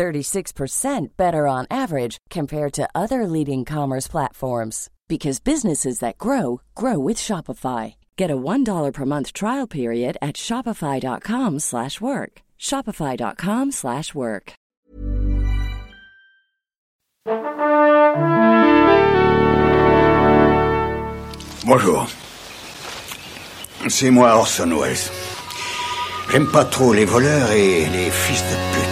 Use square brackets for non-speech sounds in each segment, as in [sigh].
36% better on average compared to other leading commerce platforms because businesses that grow grow with Shopify. Get a $1 per month trial period at shopify.com/work. shopify.com/work. Bonjour. C'est moi Orson Welles. J'aime pas trop les voleurs et les fils de pute.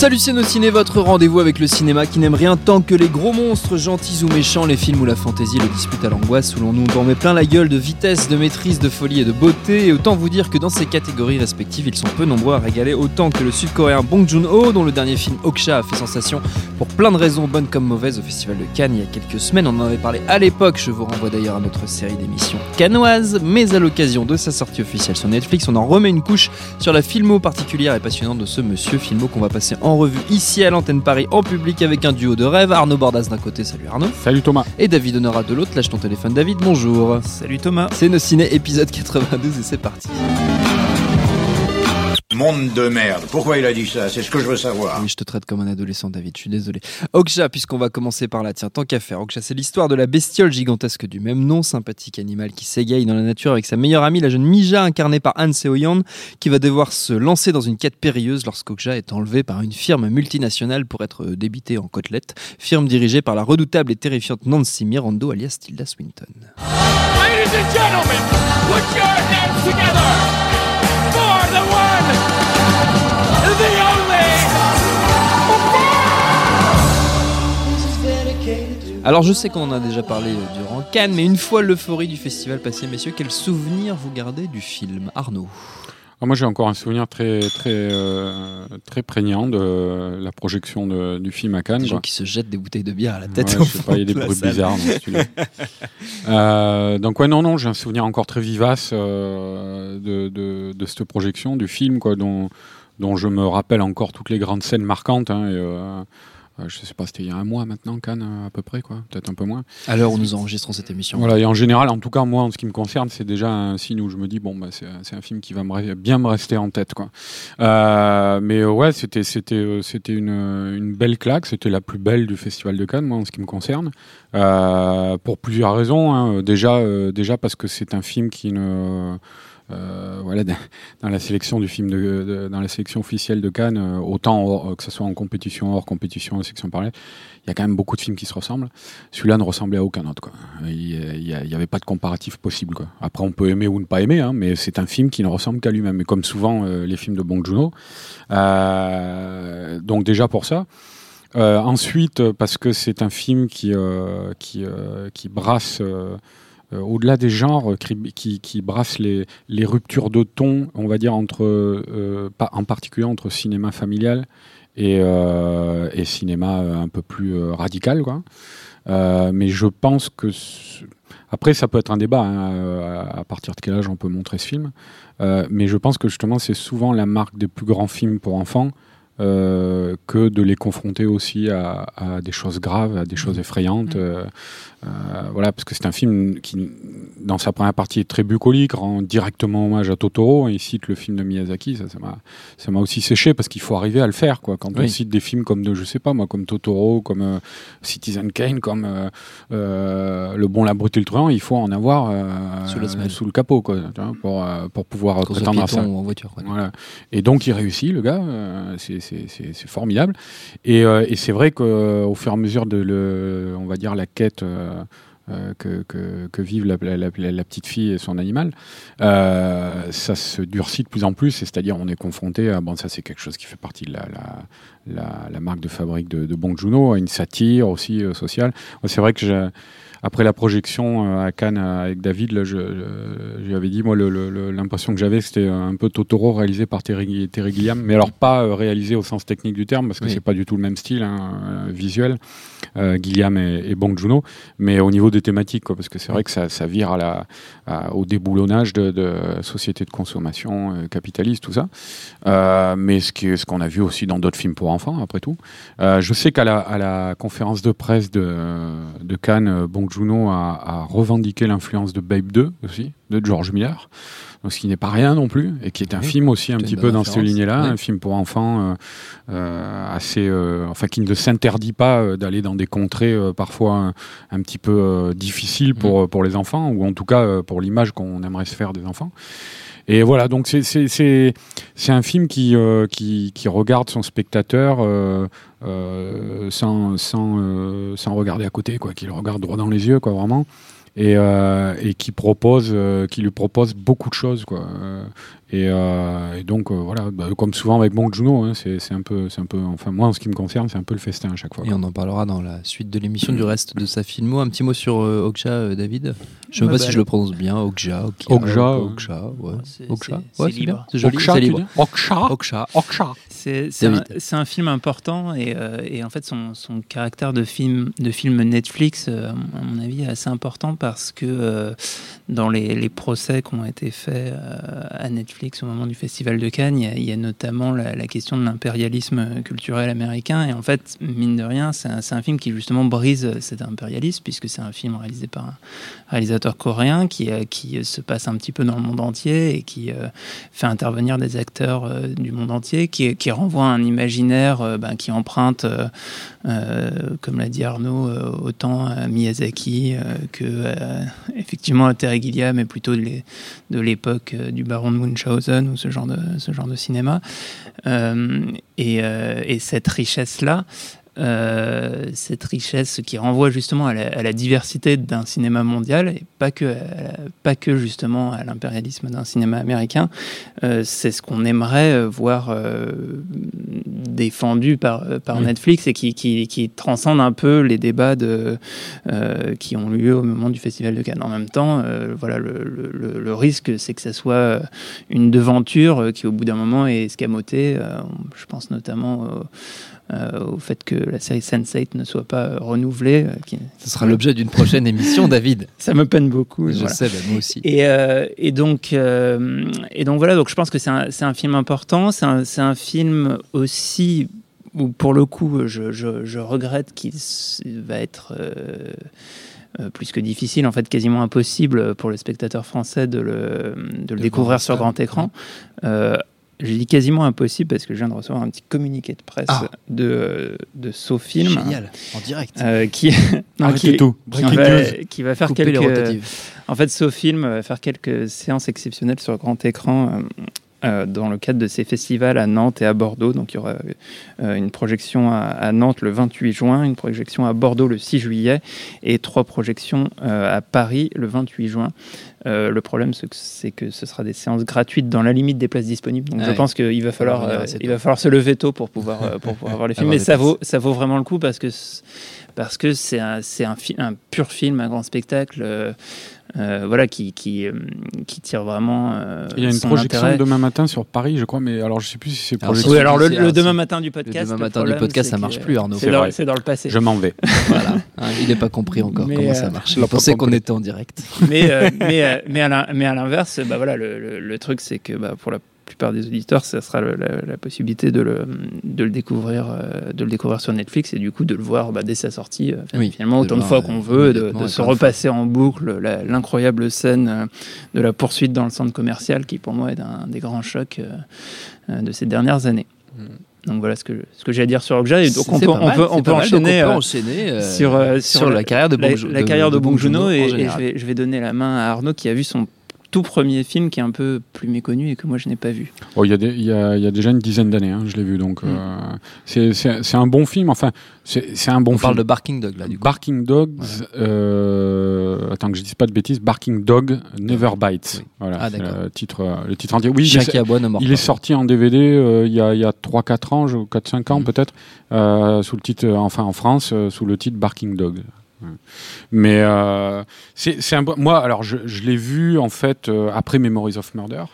Salut Ciné, votre rendez-vous avec le cinéma qui n'aime rien tant que les gros monstres, gentils ou méchants, les films où la fantaisie le dispute à l'angoisse, où l'on nous en met plein la gueule de vitesse, de maîtrise, de folie et de beauté. Et autant vous dire que dans ces catégories respectives, ils sont peu nombreux à régaler autant que le sud-coréen Bong Joon-ho, dont le dernier film Oksha a fait sensation pour plein de raisons, bonnes comme mauvaises, au Festival de Cannes il y a quelques semaines. On en avait parlé à l'époque, je vous renvoie d'ailleurs à notre série d'émissions cannoises, mais à l'occasion de sa sortie officielle sur Netflix, on en remet une couche sur la filmo particulière et passionnante de ce monsieur filmo qu'on va passer en en revue ici à l'antenne Paris en public avec un duo de rêve. Arnaud Bordas d'un côté, salut Arnaud. Salut Thomas. Et David Honora de l'autre, lâche ton téléphone David, bonjour. Salut Thomas. C'est nos ciné épisode 92 et c'est parti. Monde de merde. Pourquoi il a dit ça? C'est ce que je veux savoir. Oui, je te traite comme un adolescent, David. Je suis désolé. Okja, puisqu'on va commencer par là. Tiens, tant qu'à faire. Okja, c'est l'histoire de la bestiole gigantesque du même nom, sympathique animal qui s'égaye dans la nature avec sa meilleure amie, la jeune Mija, incarnée par Anne Seoyan, qui va devoir se lancer dans une quête périlleuse lorsqu'Okja est enlevé par une firme multinationale pour être débité en côtelettes. Firme dirigée par la redoutable et terrifiante Nancy Mirando, alias Tilda Swinton. Ladies and gentlemen, put your hands together Alors je sais qu'on en a déjà parlé durant Cannes, mais une fois l'euphorie du festival passé, messieurs, quel souvenir vous gardez du film Arnaud? Ah, moi, j'ai encore un souvenir très, très, euh, très prégnant de la projection du film à Cannes. Des gens qui se jettent des bouteilles de bière à la tête. je sais pas, il y a des bruits bizarres. [laughs] euh, donc, ouais, non, non, j'ai un souvenir encore très vivace euh, de, de, de, cette projection du film, quoi, dont, dont je me rappelle encore toutes les grandes scènes marquantes. Hein, et, je sais pas, c'était il y a un mois maintenant, Cannes, euh, à peu près, quoi, peut-être un peu moins. À l'heure où nous enregistrons cette émission. Voilà, et en général, en tout cas, moi, en ce qui me concerne, c'est déjà un signe où je me dis, bon, bah, c'est un film qui va me bien me rester en tête, quoi. Euh, mais ouais, c'était c'était c'était une, une belle claque, c'était la plus belle du Festival de Cannes, moi, en ce qui me concerne, pour plusieurs raisons. Hein. Déjà, déjà parce que c'est un film qui ne euh, voilà, dans la sélection du film, dans la sélection officielle de Cannes, euh, autant que ce soit en compétition, hors compétition, en section parallèle, il y a quand même beaucoup de films qui se ressemblent. Celui-là ne ressemblait à aucun autre. Quoi. Il n'y avait pas de comparatif possible. Quoi. Après, on peut aimer ou ne pas aimer, hein, mais c'est un film qui ne ressemble qu'à lui-même. Et comme souvent euh, les films de Bong Joon-ho. donc déjà pour ça. ensuite, parce que c'est un film qui, qui, qui brasse euh, au-delà des genres qui, qui, brassent les, les, ruptures de ton, on va dire, entre, euh, en particulier entre cinéma familial et, euh, et cinéma un peu plus radical. Quoi. mais je pense que. Après, ça peut être un débat, hein, à partir de quel âge on peut montrer ce film. mais je pense que justement, c'est souvent la marque des plus grands films pour enfants. que de les confronter aussi à, à, des choses graves, à des choses effrayantes. Mmh. Euh, voilà, parce que c'est un film qui, dans sa première partie, est très bucolique, rend directement hommage à Totoro. Et il cite le film de Miyazaki. Ça, m'a, ça m'a aussi séché parce qu'il faut arriver à le faire, quoi. Quand on cite des films comme de, je sais pas moi, comme Totoro, comme euh, Citizen Kane, comme euh, Le Bon, la Brute et le Truand, il faut en avoir sous, le capot, quoi, pour, pour pouvoir prétendre à ça. En voiture, voilà. Et donc il réussit, le gars. c'est, formidable. Et, et c'est vrai qu'au fur et à mesure de, le, on va dire, la quête euh, euh, que, vivent la, petite fille et son animal, euh, ça se durcit de plus en plus, c'est-à-dire on est confronté à, bon ça c'est quelque chose qui fait partie de la, marque de fabrique de, de Bong à une satire aussi sociale. C'est vrai que après la projection à Cannes avec David, là, je, je, lui avais dit, moi, l'impression que j'avais, c'était un peu Totoro réalisé par Terry, Terry Gilliam, mais alors pas réalisé au sens technique du terme, parce que c'est pas du tout le même style hein, visuel, Gilliam et, et Bong Joon-ho, mais au niveau des thématiques, quoi, parce que c'est vrai que ça, ça vire à la, au déboulonnage de, de sociétés de consommation capitaliste, tout ça. mais ce qu'on ce qu'on a vu aussi dans d'autres films pour enfants, après tout. je sais qu'à la, à la conférence de presse de, de Cannes, Bong Joon-ho a, a revendiqué l'influence de Babe 2 aussi, de George Miller. Donc, ce qui n'est pas rien non plus, et qui est un film aussi un petit peu dans cette lignée-là, un film pour enfants euh, euh, assez, euh, enfin qui ne s'interdit pas d'aller dans des contrées parfois un, petit peu difficiles pour, mm. pour les enfants, ou en tout cas pour l'image qu'on aimerait se faire des enfants. Et voilà, donc c'est un film qui, qui, qui, regarde son spectateur sans, sans, sans regarder à côté, quoi, qui le regarde droit dans les yeux, quoi, vraiment et, euh, et qui propose, euh, qui lui propose beaucoup de choses, quoi. Et, euh, et, donc euh, voilà, bah, comme souvent avec Bong Joon-ho, hein, c'est un peu, c'est un peu, enfin moi en ce qui me concerne, c'est un peu le festin à chaque fois. Et on en parlera dans la suite de l'émission du reste de sa filmo. Un petit mot sur euh, Okja, euh, David. Je sais pas si je le prononce bien, Okja, Okja, Okja, ouais. Okja, c'est libre. C'est joli, c'est libre. Okja, Okja, Okja. C'est un, un, film important et, et en fait son, caractère de film, de film Netflix, à mon avis, est assez important parce que dans les, procès qui ont été faits à Netflix au moment du Festival de Cannes, il y a, notamment la, question de l'impérialisme culturel américain. Et en fait, mine de rien, c'est un, film qui justement brise cet impérialisme, puisque c'est un film réalisé par un réalisateur coréen qui, euh, se passe un petit peu dans le monde entier et qui euh, fait intervenir des acteurs euh, du monde entier, qui, qui renvoie un imaginaire ben, qui emprunte, comme l'a dit Arnaud, autant à Miyazaki que effectivement à Terry Gilliam, mais plutôt de l'époque du baron de Munchausen ou ce genre de, cinéma. Euh, et, euh, et, cette richesse-là, euh, cette richesse qui renvoie justement à la, diversité d'un cinéma mondial et pas que, pas que justement à l'impérialisme d'un cinéma américain. Euh, c'est ce qu'on aimerait voir euh, défendu par, par Netflix et qui, qui, qui, transcende un peu les débats de, qui ont lieu au moment du Festival de Cannes. En même temps, voilà, le, le, le risque, c'est que ça soit une devanture qui, au bout d'un moment, est escamotée. je pense notamment euh, au fait que la série Sense8 ne soit pas renouvelée. Euh, qui... Ce sera l'objet d'une prochaine [laughs] émission, David. Ça me peine beaucoup. Je sais, bah, moi aussi. Et, euh, et, donc, et donc voilà, donc je pense que c'est un, un, film important. C'est un, un, film aussi où, pour le coup, je, je, je regrette qu'il va être. plus que difficile, en fait quasiment impossible pour le spectateur français de le, de le découvrir sur grand écran. Euh, j'ai dit quasiment impossible parce que je viens de recevoir un petit communiqué de presse ah. de, de SoFilm. Génial, en direct. Euh, qui, [laughs] non, qui, tout. Qui, va, qui, va, faire quelques. En fait, SoFilm va faire quelques séances exceptionnelles sur grand écran euh, euh, dans le cadre de ces festivals à Nantes et à Bordeaux. Donc il y aura euh, une projection à, Nantes le 28 juin, une projection à Bordeaux le 6 juillet et trois projections euh, à Paris le 28 juin. Le problème, c'est que ce sera des séances gratuites dans la limite des places disponibles. Donc je pense qu'il va falloir, il va falloir se lever tôt pour pouvoir, pour pouvoir voir les [laughs] films. Mais ça vaut, ça vaut vraiment le coup parce que parce que c'est un, un, un, pur film, un grand spectacle. Euh, voilà, qui, qui, euh, qui, tire vraiment. Euh, Il y a une projection demain matin sur Paris, je crois, mais alors je sais plus si c'est projection. Oui, alors le, demain matin du podcast. Le demain matin du podcast, ça marche plus, Arnaud. C'est dans, dans, le passé. Je m'en vais. voilà. Hein, il n'est pas compris encore comment ça marche. Il pensait qu'on était en direct. mais, mais, mais à l'inverse, bah voilà, le, le truc, c'est que bah, pour la plupart des auditeurs, ça sera la, possibilité de le, de le, découvrir, euh, de le découvrir sur Netflix et du coup de le voir bah, dès sa sortie, euh, finalement autant de fois qu'on veut, de, se repasser en boucle l'incroyable scène euh, de la poursuite dans le centre commercial qui pour moi est un des grands chocs de ces dernières années. Mm. Donc voilà ce que, ce que j'ai à dire sur Okja. Et donc on peut, on peut, on peut enchaîner, sur, sur, la, carrière de Bong, la, carrière de, Bong Joon-ho et, et je, vais, je vais donner la main à Arnaud qui a vu son tout premier film qui est un peu plus méconnu et que moi je n'ai pas vu. Oh, il, y a il, y a, y a déjà une dizaine d'années, hein, je l'ai vu. Donc, mm. euh, c'est un bon film. Enfin, c'est un bon On film. parle de Barking Dog là, du coup. Barking Dog. Euh, attends que je dise pas de bêtises. Barking Dog Never Bites. Voilà, ah, le titre, euh, le titre entier. Oui, il est sorti en DVD euh, il y a, y a 3-4 ans, 4-5 ans mm. peut-être, sous le titre, enfin en France, sous le titre Barking Dog. Mais euh, c'est un moi alors je, je l'ai vu en fait euh, après Memories of Murder.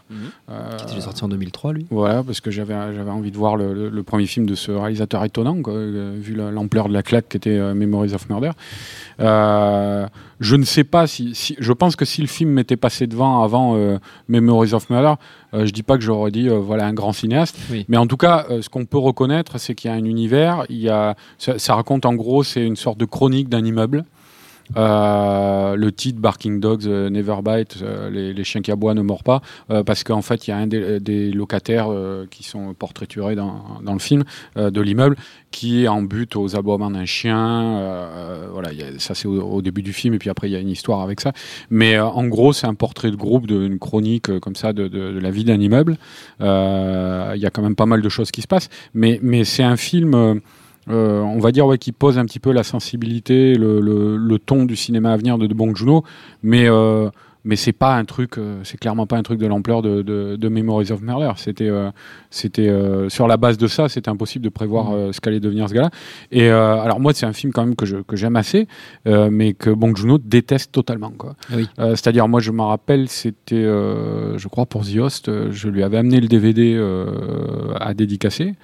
Euh, Il est sorti en 2003, lui. Voilà, parce que j'avais j'avais envie de voir le, le- le premier film de ce réalisateur étonnant, quoi, euh, vu la- l'ampleur de la claque qu'était euh, Memories of Murder. Euh, je ne sais pas si, si- je pense que si le film m'était passé devant avant euh, Memories of Murder, je dis pas que j'aurais dit euh, voilà un grand cinéaste, Oui. mais en tout cas, euh, ce qu'on peut reconnaître, c'est qu'il y a un univers. Il y a, ça, ça raconte en gros, c'est une sorte de chronique d'un immeuble. Euh, le titre Barking Dogs euh, Never Bite, euh, les, chiens qui aboient ne mordent pas, parce qu'en fait il y a un des, locataires qui sont portraiturés dans, le film de l'immeuble qui est en but aux aboiements d'un chien. voilà, ça c'est au, début du film et puis après il y a une histoire avec ça. Mais en gros c'est un portrait de groupe, de, une chronique comme ça de, la vie d'un immeuble. Il y a quand même pas mal de choses qui se passent, mais c'est un film. Euh, on va dire ouais, qui pose un petit peu la sensibilité, le, le- le ton du cinéma à venir de, de Bong Joon-ho, mais euh, mais c'est pas un truc, euh, c'est clairement pas un truc de l'ampleur de, de, de Memories of Murder. C'était c'était sur la base de ça, c'était impossible de prévoir euh, ce qu'allait devenir ce gars-là. Et alors moi, c'est un film quand même que je- que j'aime assez, mais que Bong Joon-ho déteste totalement quoi. Oui. Euh, C'est-à-dire, moi, je me rappelle, c'était, je crois, pour The Host, je lui avais amené le DVD à dédicacer,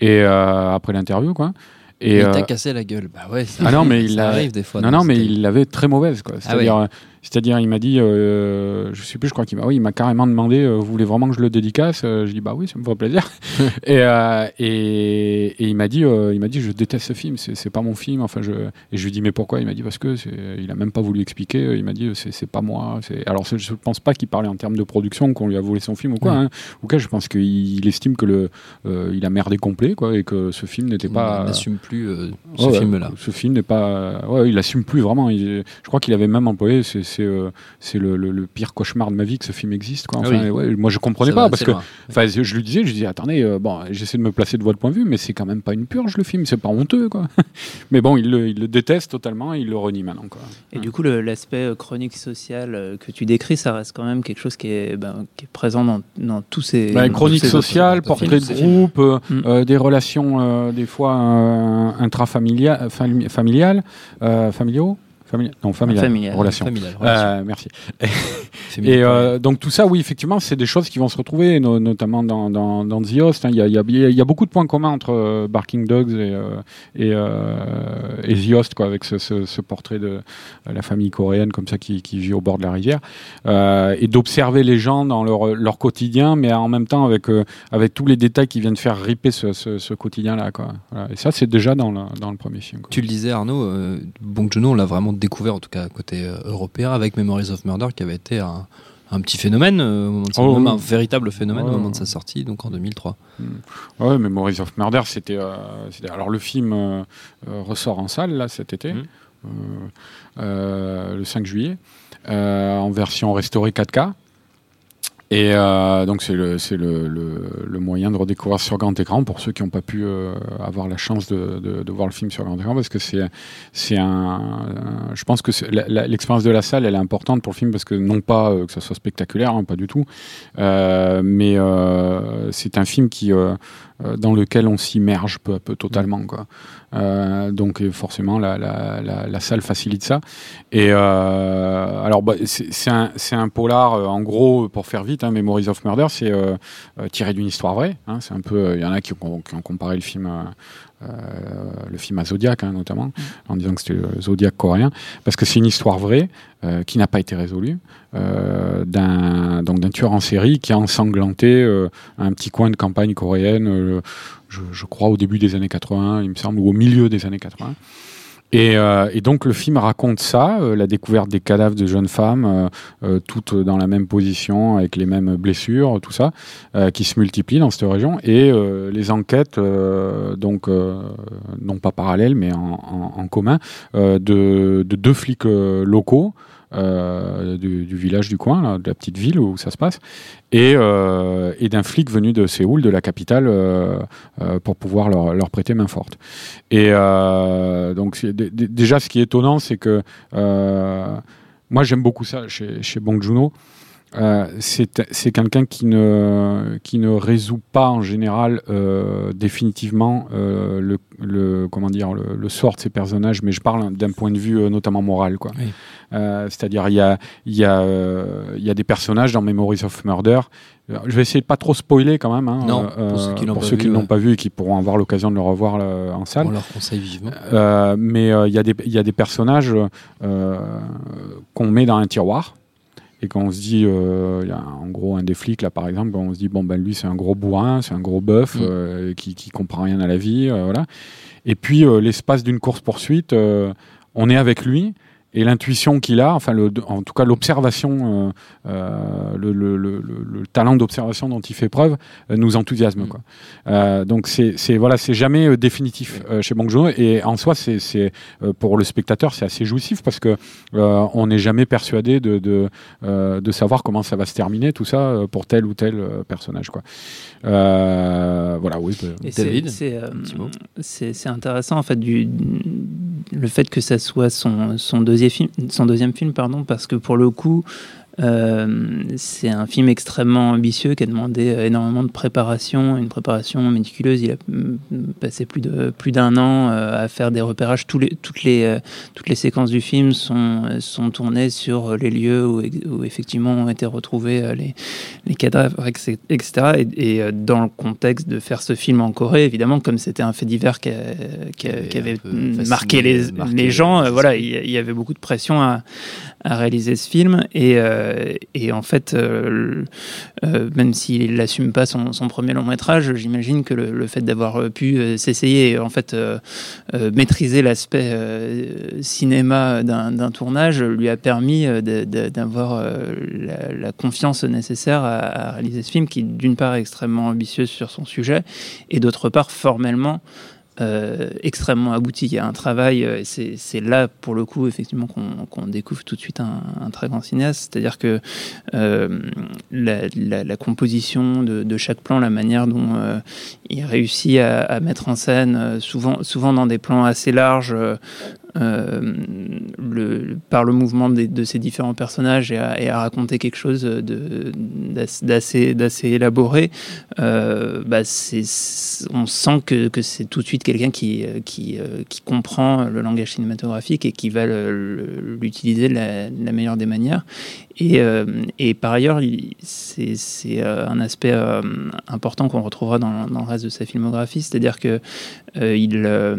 et euh, après l'interview, quoi. Et, il euh, t'a cassé la gueule. Bah ouais, ça, ah non, [laughs] mais il ça arrive des fois. non, non, mais il l'avait très mauvaise, quoi. Ah C'est-à-dire, euh, c'est-à-dire, il m'a dit, euh, je sais plus, je crois qu'il m'a, oui, il m'a carrément demandé, euh, vous voulez vraiment que je le dédicace Euh, Je dis, bah oui, ça me ferait plaisir. [laughs] et, euh, et, et il m'a dit, il m'a dit, je déteste ce film, c'est, pas mon film. Enfin, je, et je lui dis, mais pourquoi? Il m'a dit parce que il a même pas voulu expliquer. Il m'a dit, c'est, pas moi. Alors, je pense pas qu'il parlait en termes de production, qu'on lui a volé son film ou quoi. Hein. Ou quoi, je pense qu'il il estime que le, il a merdé complet, quoi, et que ce film n'était pas. n'assume plus ce Ouais, film-là. Ce film n'est pas. Ouais, il assume plus vraiment. Il- Je crois qu'il avait même employé. C'est, euh, c'est le, le- le pire cauchemar de ma vie que ce film existe. Quoi. Ah Enfin, oui. ouais, moi, je comprenais pas parce que. Enfin, je lui disais, je disais, attendez, euh, bon, j'essaie de me placer de votre point de vue, mais c'est quand même pas une purge le film. C'est pas honteux, quoi. [laughs] mais bon, il le, il le déteste totalement. Et il le renie maintenant, quoi. Et du coup, l'aspect euh, chronique social euh, que tu décris, ça reste quand même quelque chose qui est, ben, qui est présent dans, dans tous ces. Bah, dans chronique tous ces autres- sociale, autres portrait de groupe, euh, Mm. euh, des relations euh, des fois euh, intrafamiliales, fami- familiales, euh, familiaux, Famili- non. Familial, relation. Euh, merci. [laughs] Et euh, donc tout ça, oui, effectivement, c'est des choses qui vont se retrouver, no- notamment dans, dans, dans The Host. hein. Il y, a, y, y beaucoup de points communs entre euh, Barking Dogs et, euh, et, et The Host, quoi, avec ce, ce, ce portrait de la famille coréenne comme ça qui, qui vit au bord de la rivière, et d'observer les gens dans leur, leur quotidien, mais en même temps avec, avec tous les détails qui viennent faire riper ce, ce, ce quotidien-là. Quoi. Voilà. Et ça, c'est déjà dans le, dans le premier film. Quoi. Tu le disais Arnaud, euh, Bong Joon-ho, on l'a vraiment découvert, en tout cas côté euh, européen, avec Memories of Murder, qui avait été un, un petit phénomène, euh, au moment de sa- Oh, oui. un véritable phénomène Ouais. au moment de sa sortie, donc en 2003. Ouais, Memories of Murder, c'était. euh, c'était- alors le film euh, ressort en salle là cet été, euh, le 5 juillet, en version restaurée 4K. Et euh, donc c'est le, le, le, le moyen de redécouvrir sur grand écran pour ceux qui n'ont pas pu euh, avoir la chance de, de, de voir le film sur grand écran parce que c'est un, un- je pense que l'expérience de la salle elle est importante pour le film parce que non pas euh, que ça soit spectaculaire hein, pas du tout euh, mais euh, c'est un film qui dans lequel on s'immerge peu à peu totalement quoi. Donc forcément la, la, la, la salle facilite ça. Et alors bah, c'est un, un polar en gros pour faire vite hein, Memories of Murder c'est euh, euh, tiré d'une histoire vraie hein, c'est un peu euh, il y en a qui ont, qui ont comparé le film à, euh, le film à Zodiac hein, notamment en disant que c'était le Zodiac coréen parce que c'est une histoire vraie euh, qui n'a pas été résolue euh, d'un donc d'un tueur en série qui a ensanglanté un petit coin de campagne coréenne je, je crois au début des années 80 il me semble ou au milieu des années 80 et, euh, et donc le film raconte ça, euh, la découverte des cadavres de jeunes femmes, euh, euh, toutes dans la même position, avec les mêmes blessures, tout ça, euh, qui se multiplient dans cette région, et euh, les enquêtes, donc non pas parallèles, mais en, en- en commun, de, de deux flics locaux. Euh, du, village du coin, de la petite ville où ça se passe, et, euh, d'un flic venu de Séoul, de la capitale, euh, pour pouvoir leur, prêter main forte. Et donc déjà, ce qui est étonnant, c'est que moi j'aime beaucoup ça chez, chez Bong Joon-ho. Euh, c'est quelqu'un qui ne, qui ne résout pas en général euh, définitivement euh, le, le, comment dire, le, le sort de ses personnages, mais je parle d'un point de vue notamment moral. quoi. Oui. C'est-à-dire, il y a, y, a, y a des personnages dans Memories of Murder. Je vais essayer de pas trop spoiler quand même, hein, Non, pour ceux qui ne l'ont ouais. pas vu et qui pourront avoir l'occasion de le revoir là, en salle. On leur conseille vivement. Mais il y, a des- il y a des personnages qu'on met dans un tiroir et qu'on se dit, euh, il y a en gros un des flics là par exemple, on se dit bon ben lui c'est un gros bourrin, c'est un gros bœuf Mm. euh, qui, qui comprend rien à la vie, euh, voilà. Et puis euh, l'espace d'une course poursuite, on est avec lui. Et l'intuition qu'il a, enfin, le, en tout cas l'observation, euh, euh, le, le- le- le- le talent d'observation dont il fait preuve, euh, nous enthousiasme. Mm. Quoi. Euh, donc c'est voilà, c'est jamais euh, définitif euh, chez Bong Joon-ho et en soi c'est euh, pour le spectateur c'est assez jouissif parce que euh, on n'est jamais persuadé de de, euh, de savoir comment ça va se terminer tout ça euh, pour tel ou tel euh, personnage quoi. Euh, voilà oui. bah, David, euh, c'est intéressant en fait du le fait que ça soit son, deuxième film son deuxième film pardon parce que pour le coup euh, c'est un film extrêmement ambitieux qui a demandé euh, énormément de préparation, une préparation méticuleuse. Il a mm, passé plus de plus d'un an euh, à faire des repérages. Tous les, toutes les euh, toutes les séquences du film sont sont tournées sur les lieux où, où effectivement ont été retrouvés les les cadavres, etc. Et, et, dans le contexte de faire ce film en Corée, évidemment, comme c'était un fait divers qui, a- qui a- avait qui mm, marqué les, marqué les gens, voilà, il y, il y avait beaucoup de pression à, à réaliser ce film. Et, euh, et en fait, euh, euh, même s'il n'assume pas son, premier long métrage, j'imagine que le, fait d'avoir pu s'essayer, en fait, maîtriser l'aspect cinéma d'un tournage lui a permis d'avoir la, la confiance nécessaire à, à réaliser ce film qui, d'une part, est extrêmement ambitieux sur son sujet et d'autre part, formellement, euh, extrêmement abouti. Il y a un travail, euh, c'est là pour le coup effectivement qu'on découvre tout de suite un, très grand cinéaste. C'est-à-dire que euh, la, composition de, chaque plan, la manière dont il réussit à, à mettre en scène, souvent, souvent dans des plans assez larges, le, par le mouvement des- de ces différents personnages et à, raconter quelque chose de- d'ass- d'assez élaboré, euh, bah on sent que, c'est tout de suite quelqu'un qui, euh, qui, euh, comprend le langage cinématographique et qui va l'utiliser de la, de meilleure des manières. Et, euh, par ailleurs, il- c'est euh, un aspect euh, important qu'on retrouvera dans, dans le reste de sa filmographie, c'est-à-dire que euh, il, euh,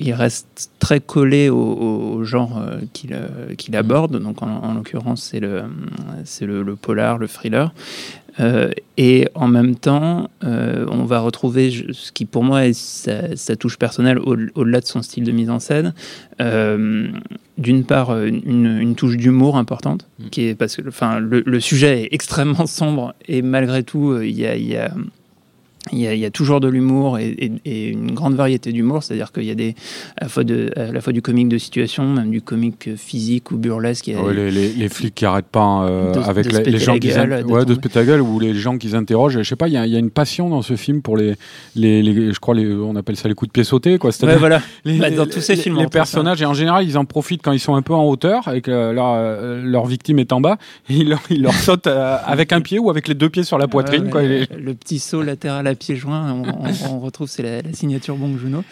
il reste très collé au, au- au genre euh, qu'il euh, qu'il aborde. Donc, en, en l'occurrence, c'est le, le, le polar, le thriller. Euh, et en même temps, euh, on va retrouver ce qui pour moi est sa, sa touche personnelle au- au-delà de son style de mise en scène. Euh, D'une part, une, une touche d'humour importante, Mm. qui est parce que enfin, le, le sujet est extrêmement sombre et malgré tout, il y a, il y a il y, a, il y a toujours de l'humour et, et- et une grande variété d'humour, c'est-à-dire qu'il y a des, à la, fois de, à la fois du comique de situation, même du comique physique ou burlesque. Il y a Ouais, les, les- les flics qui arrêtent pas euh, De- avec de les, gens qui gueule, de ouais, gueule ou les gens qui s'interrogent. Je sais pas, il y, a- il y a une passion dans ce film pour les, les, les- je crois, on appelle ça les coups de pied sautés, quoi. Ouais, voilà. [laughs] les, Bah, dans tous ces films, les ça. personnages et en général, ils en profitent quand ils sont un peu en hauteur et que leur, euh, leur victime est en bas. Ils leur, ils leur sautent euh, avec un pied ou avec les deux pieds sur la poitrine, Ouais, quoi. les- Le petit saut latéral à pieds joints, on, retrouve, c'est la, signature Bong Joon-ho.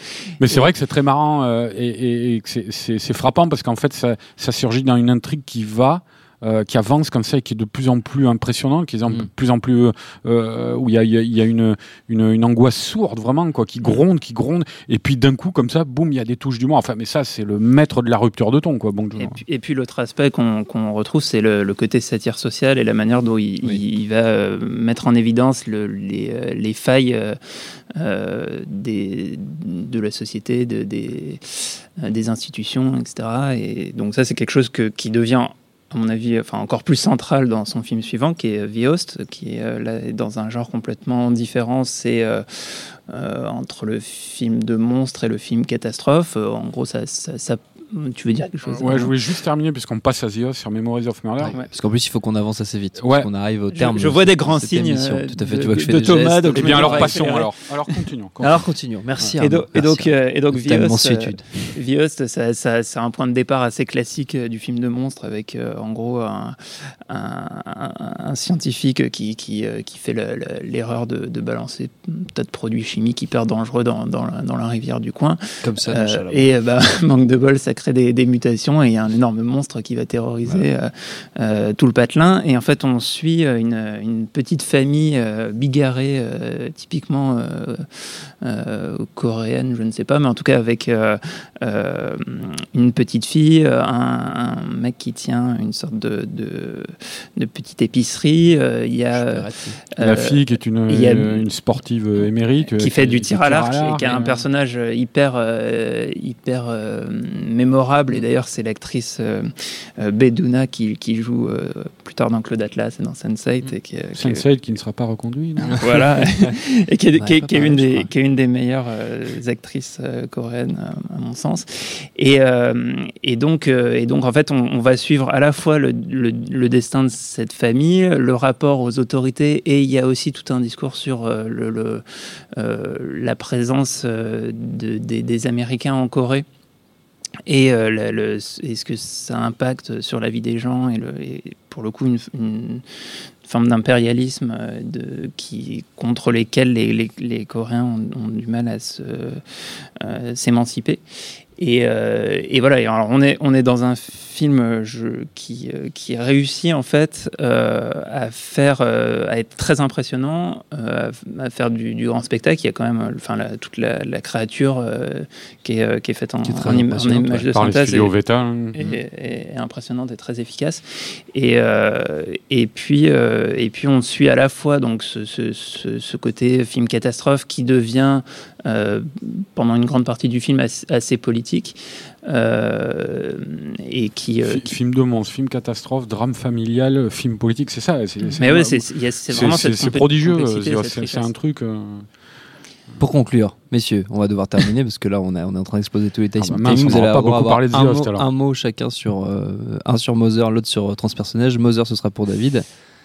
Mais c'est vrai que c'est très marrant euh, et, et- c'est- frappant parce qu'en fait, ça surgit dans une intrigue qui va. Euh, qui avance comme ça et qui est de plus en plus impressionnante, qui est de Mm. plus en plus euh, où il y a, il y a- il y a une, une, une angoisse sourde vraiment quoi, qui gronde, qui gronde, et puis d'un coup comme ça, boum, il y a des touches d'humour. Enfin, mais ça c'est le maître de la rupture de ton quoi. Bon, Et puis, et puis l'autre aspect qu'on retrouve, c'est le, le côté satire sociale et la manière dont il, Oui. il- il va euh, mettre en évidence le- les, les failles euh, des, de la société, de- des, des institutions, etc. Et donc ça, c'est quelque chose que, qui devient à mon avis, enfin encore plus central dans son film suivant, qui est The Host, qui est euh, là, dans un genre complètement différent. C'est euh, euh, entre le film de monstre et le film catastrophe. Euh, en gros, ça- ça- tu veux dire quelque chose Ouais, je voulais juste terminer puisqu'on passe à The sur Memories of Murder. Ouais. Parce qu'en plus, il faut qu'on avance assez vite. Ouais. Qu'on arrive au Je- terme. je vois des de grands signes, euh, Tout à fait. de- tu vois que je fais de des Thomas, gestes. donc Eh bien, alors passons. Alors, alors continuons. Alors continuons. Merci. Et, do- et donc, Merci. euh, et donc Vios, euh, Vios, ça, ça- c'est un point de départ assez classique euh, du film de monstre avec euh, en gros un, un- un- un scientifique qui, qui, euh, qui fait le- le- l'erreur de, de balancer un tas de produits chimiques hyper dangereux dans, dans, la, dans la rivière du coin. Comme ça. Et bah, [laughs] manque de bol, ça crée des, des mutations et il y a un énorme monstre qui va terroriser euh, euh, tout le patelin. Et en fait, on suit euh, une, une petite famille bigarrée, typiquement coréenne, je ne sais pas, mais en tout cas avec une petite fille, un, un mec qui tient une sorte de, de, de petite épicerie. Il y a La fille qui est une, sportive émérite. qui fait du tir à l'arc et qui a un personnage hyper hyper euh, mémorable et d'ailleurs c'est l'actrice euh, euh, Beduna qui, qui joue euh, plus tard dans Claude Atlas et dans Sense8 et qui, qui- Sense8 qui ne sera pas reconduit. non [laughs] voilà [laughs] et qui est, Ouais, qui est- pas qui est pareil, une des crois. qui est une des meilleures euh, actrices euh, coréennes euh, à mon sens et euh, et donc euh, et donc en fait on, on va suivre à la fois le, le, le destin de cette famille le rapport aux autorités et il y a aussi tout un discours sur euh, le, le, euh, la présence euh, de- des, des Américains en Corée et euh, est-ce que ça impacte sur la vie des gens et, le, et pour le coup une, forme d'impérialisme euh, qui, contre lesquels les, Coréens ont, du mal à euh, s'émanciper. Et, euh, et voilà, et alors on, est, on est dans un film euh, je, qui, euh, qui réussit en fait euh, à faire, euh, à être très impressionnant, euh, à, faire du, du grand spectacle. Il y a quand même enfin, la- toute la, la créature euh, qui, est, qui est faite en, Qui est très en, im- en impressionnante, image ouais. de Par les synthèse. studios et- hein. est impressionnante et très efficace. Et, euh, et, puis, euh, et puis on suit à la fois donc, ce, ce, ce, ce côté film catastrophe qui devient euh, pendant une grande partie du film assez, assez politique euh, et qui... euh, qui- Film de monstre, film catastrophe, drame familial, film politique, c'est ça. c'est- c'est- mais ouais, c'est vraiment prodigieux. c'est- un truc. euh, Pour conclure, messieurs, on va devoir terminer parce que là, on, a- on est en train d'exposer tous les Ah bah mince, Vous allez pas avoir beaucoup parlé de un, mot, alors. un mot chacun sur euh, un sur Mother, l'autre sur euh, transpersonnage. Mother, ce sera pour David.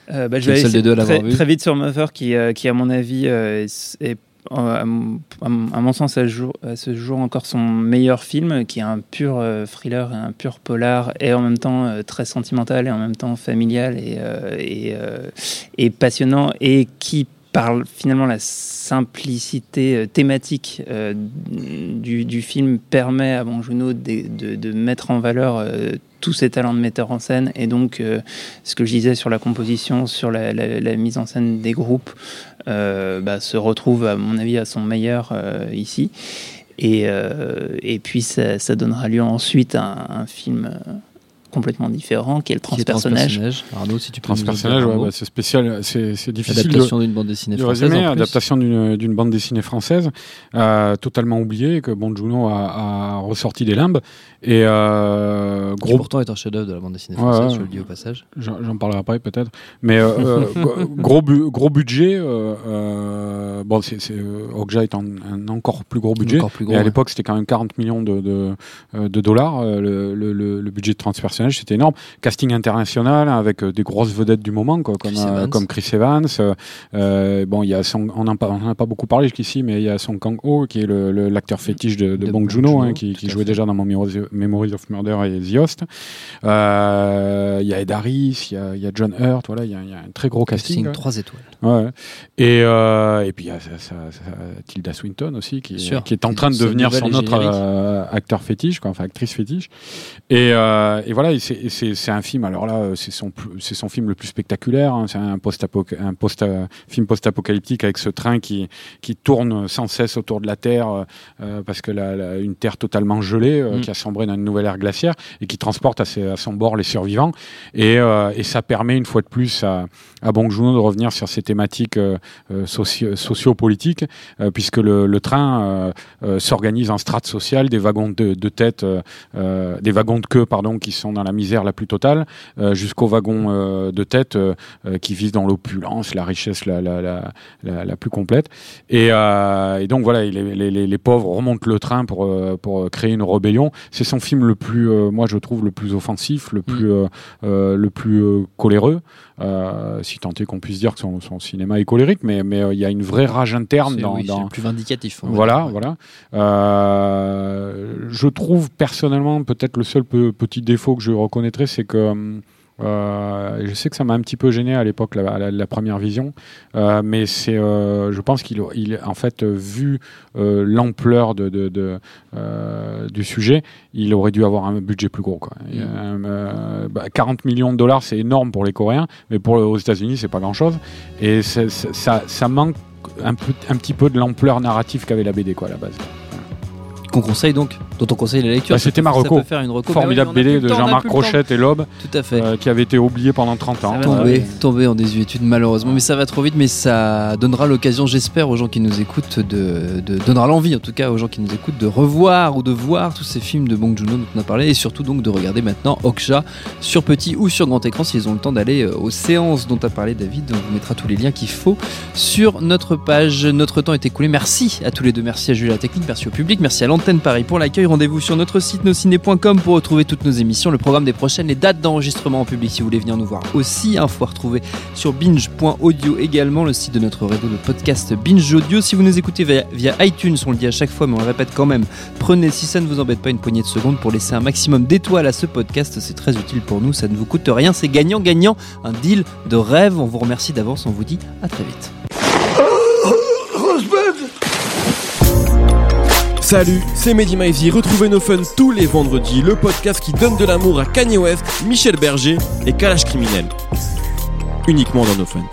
Euh, bah, je vais aller très, vite sur Mother qui, euh, qui à mon avis, euh, est, est, à, mon- sens, à, ce jour- encore son meilleur film, qui est un pur euh, thriller, et un pur polar, et en même temps euh, très sentimental, et en même temps familial, et, euh, et, passionnant, et qui par finalement la simplicité thématique du, film permet à de, de- de mettre en valeur euh, tous ses talents de metteur en scène et donc euh, ce que je disais sur la composition, sur la, mise en scène des groupes, euh, bah, se retrouve à mon avis à son meilleur euh, ici. Et, et puis ça, donnera lieu ensuite à un, film complètement différent qui est le Qui transpersonnage. Transpersonnage. Arnaud, si tu peux nous Transpersonnage, dire un ouais, mot. bah, c'est spécial, c'est difficile Adaptation d'une bande dessinée de française. résumer. en plus. Adaptation d'une bande dessinée française, euh, totalement oubliée, que Bon Juno a, a ressorti des limbes. Et euh, Qui gros pourtant est un chef-d'œuvre de la bande dessinée française, ouais. je le dis au passage. J'en parlerai après peut-être. Mais euh, [laughs] gros, bu- gros budget. Euh, euh, bon, c'est, Okja est un, un encore plus gros budget. Encore plus gros. mais à ouais. l'époque, c'était quand même 40 millions de, de, de dollars. euh, le, le budget de transpersonnage, c'était énorme. Casting international avec euh, des grosses vedettes du moment, quoi, comme, Chris euh, Evans. comme Chris Evans. euh, bon, il y a Song, on n'en a pas beaucoup parlé jusqu'ici, mais il y a Song Kang-ho qui est l'acteur fétiche de, de, De Bong Bong Joon-ho, hein, qui, jouait déjà dans Memories of Murder et The Host. Euh, Il y a Ed Harris, il y y a John Hurt, voilà, il y, a- il y a un très gros casting. Casting 3 étoiles. Ouais. Et, euh, et puis il y a ça- ça- ça- Tilda Swinton aussi, qui, sûr. qui est en train de devenir son est autre euh, acteur fétiche, quoi, enfin actrice fétiche. Et, et voilà, c'est- un film, alors là, c'est son, plus- c'est son film le plus spectaculaire, hein, c'est un, post un post euh, film post-apocalyptique avec ce train qui, qui tourne sans cesse autour de la Terre, euh, euh, parce que la, la- une Terre totalement gelée, euh, Mm. qui a sombré dans une nouvelle ère glaciaire, et qui transporte à, ses- à son bord les survivants. Et, euh, et ça permet une fois de plus à, à de revenir sur ces thématiques socio- sociopolitiques, puisque le, le train s'organise en strates sociales, des wagons de, de tête, des wagons de queue, pardon, qui sont dans la misère la plus totale, euh, jusqu'aux wagons euh, de tête euh, qui visent dans l'opulence, la richesse la, la, la, la, la plus complète. Et, et donc voilà, les, les, les, les pauvres remontent le train pour, pour créer une rébellion. C'est son film le plus, moi je trouve, le plus offensif, le plus, euh, euh, le plus coléreux. Euh, si tant est qu'on puisse dire que son, son cinéma est colérique, mais mais euh, il y a une vraie rage interne dans, oui, c'est dans, plus vindicatif. voilà, voilà. Euh, je trouve personnellement peut-être le seul pe- petit défaut que je reconnaîtrais, c'est que euh, je sais que ça m'a un petit peu gêné à l'époque la, la- la première vision, euh, mais c'est, euh, je pense qu'il, il, en fait, vu l'ampleur de, de- de, du sujet, il aurait dû avoir un budget plus gros. Quoi. Il y a un, euh, bah, 40 millions de dollars, c'est énorme pour les Coréens, mais pour aux États-Unis, c'est pas grand-chose, et ça, ça manque un, peu, un petit peu de l'ampleur narrative qu'avait la BD quoi à la base. Qu'on conseille donc, dont on conseille la lecture. Bah, c'était Marocco. Ça peut faire une reco. Formidable a BD de Jean-Marc. Rochette et Loeb, Tout à fait. euh, qui avait été oublié pendant 30 ans. Tombé, tombé en désuétude malheureusement, mais ça va trop vite, mais ça donnera l'occasion, j'espère, aux gens qui nous écoutent, de, de donnera l'envie en tout cas aux gens qui nous écoutent de revoir ou de voir tous ces films de Bong Joon-ho dont on a parlé, et surtout donc de regarder maintenant Okja sur petit ou sur grand écran s'ils ont le temps d'aller euh, aux séances dont a parlé David. On vous mettra tous les liens qu'il faut sur notre page. Notre temps est écoulé. Merci à tous les deux, merci à Julie la Technique, merci au public, merci à l'antenne Paris pour l'accueil. Rendez-vous sur notre site nosciné.com pour retrouver toutes nos émissions, le programme des prochaines, les dates d'enregistrement en public si vous voulez venir nous voir aussi. Info à retrouver sur binge.audio également, le site de notre réseau de podcast Binge Audio. Si vous nous écoutez via, via iTunes, on le dit à chaque fois, mais on le répète quand même, prenez, si ça ne vous embête pas, une poignée de secondes pour laisser un maximum d'étoiles à ce podcast. C'est très utile pour nous, ça ne vous coûte rien, c'est gagnant-gagnant, un deal de rêve. On vous remercie d'avance, on vous dit à très vite. Salut, c'est Mehdi Maizy. Retrouvez nos fun tous les vendredis, le podcast qui donne de l'amour à Kanye West, Michel Berger et Kalash Criminel. Uniquement dans nos fun.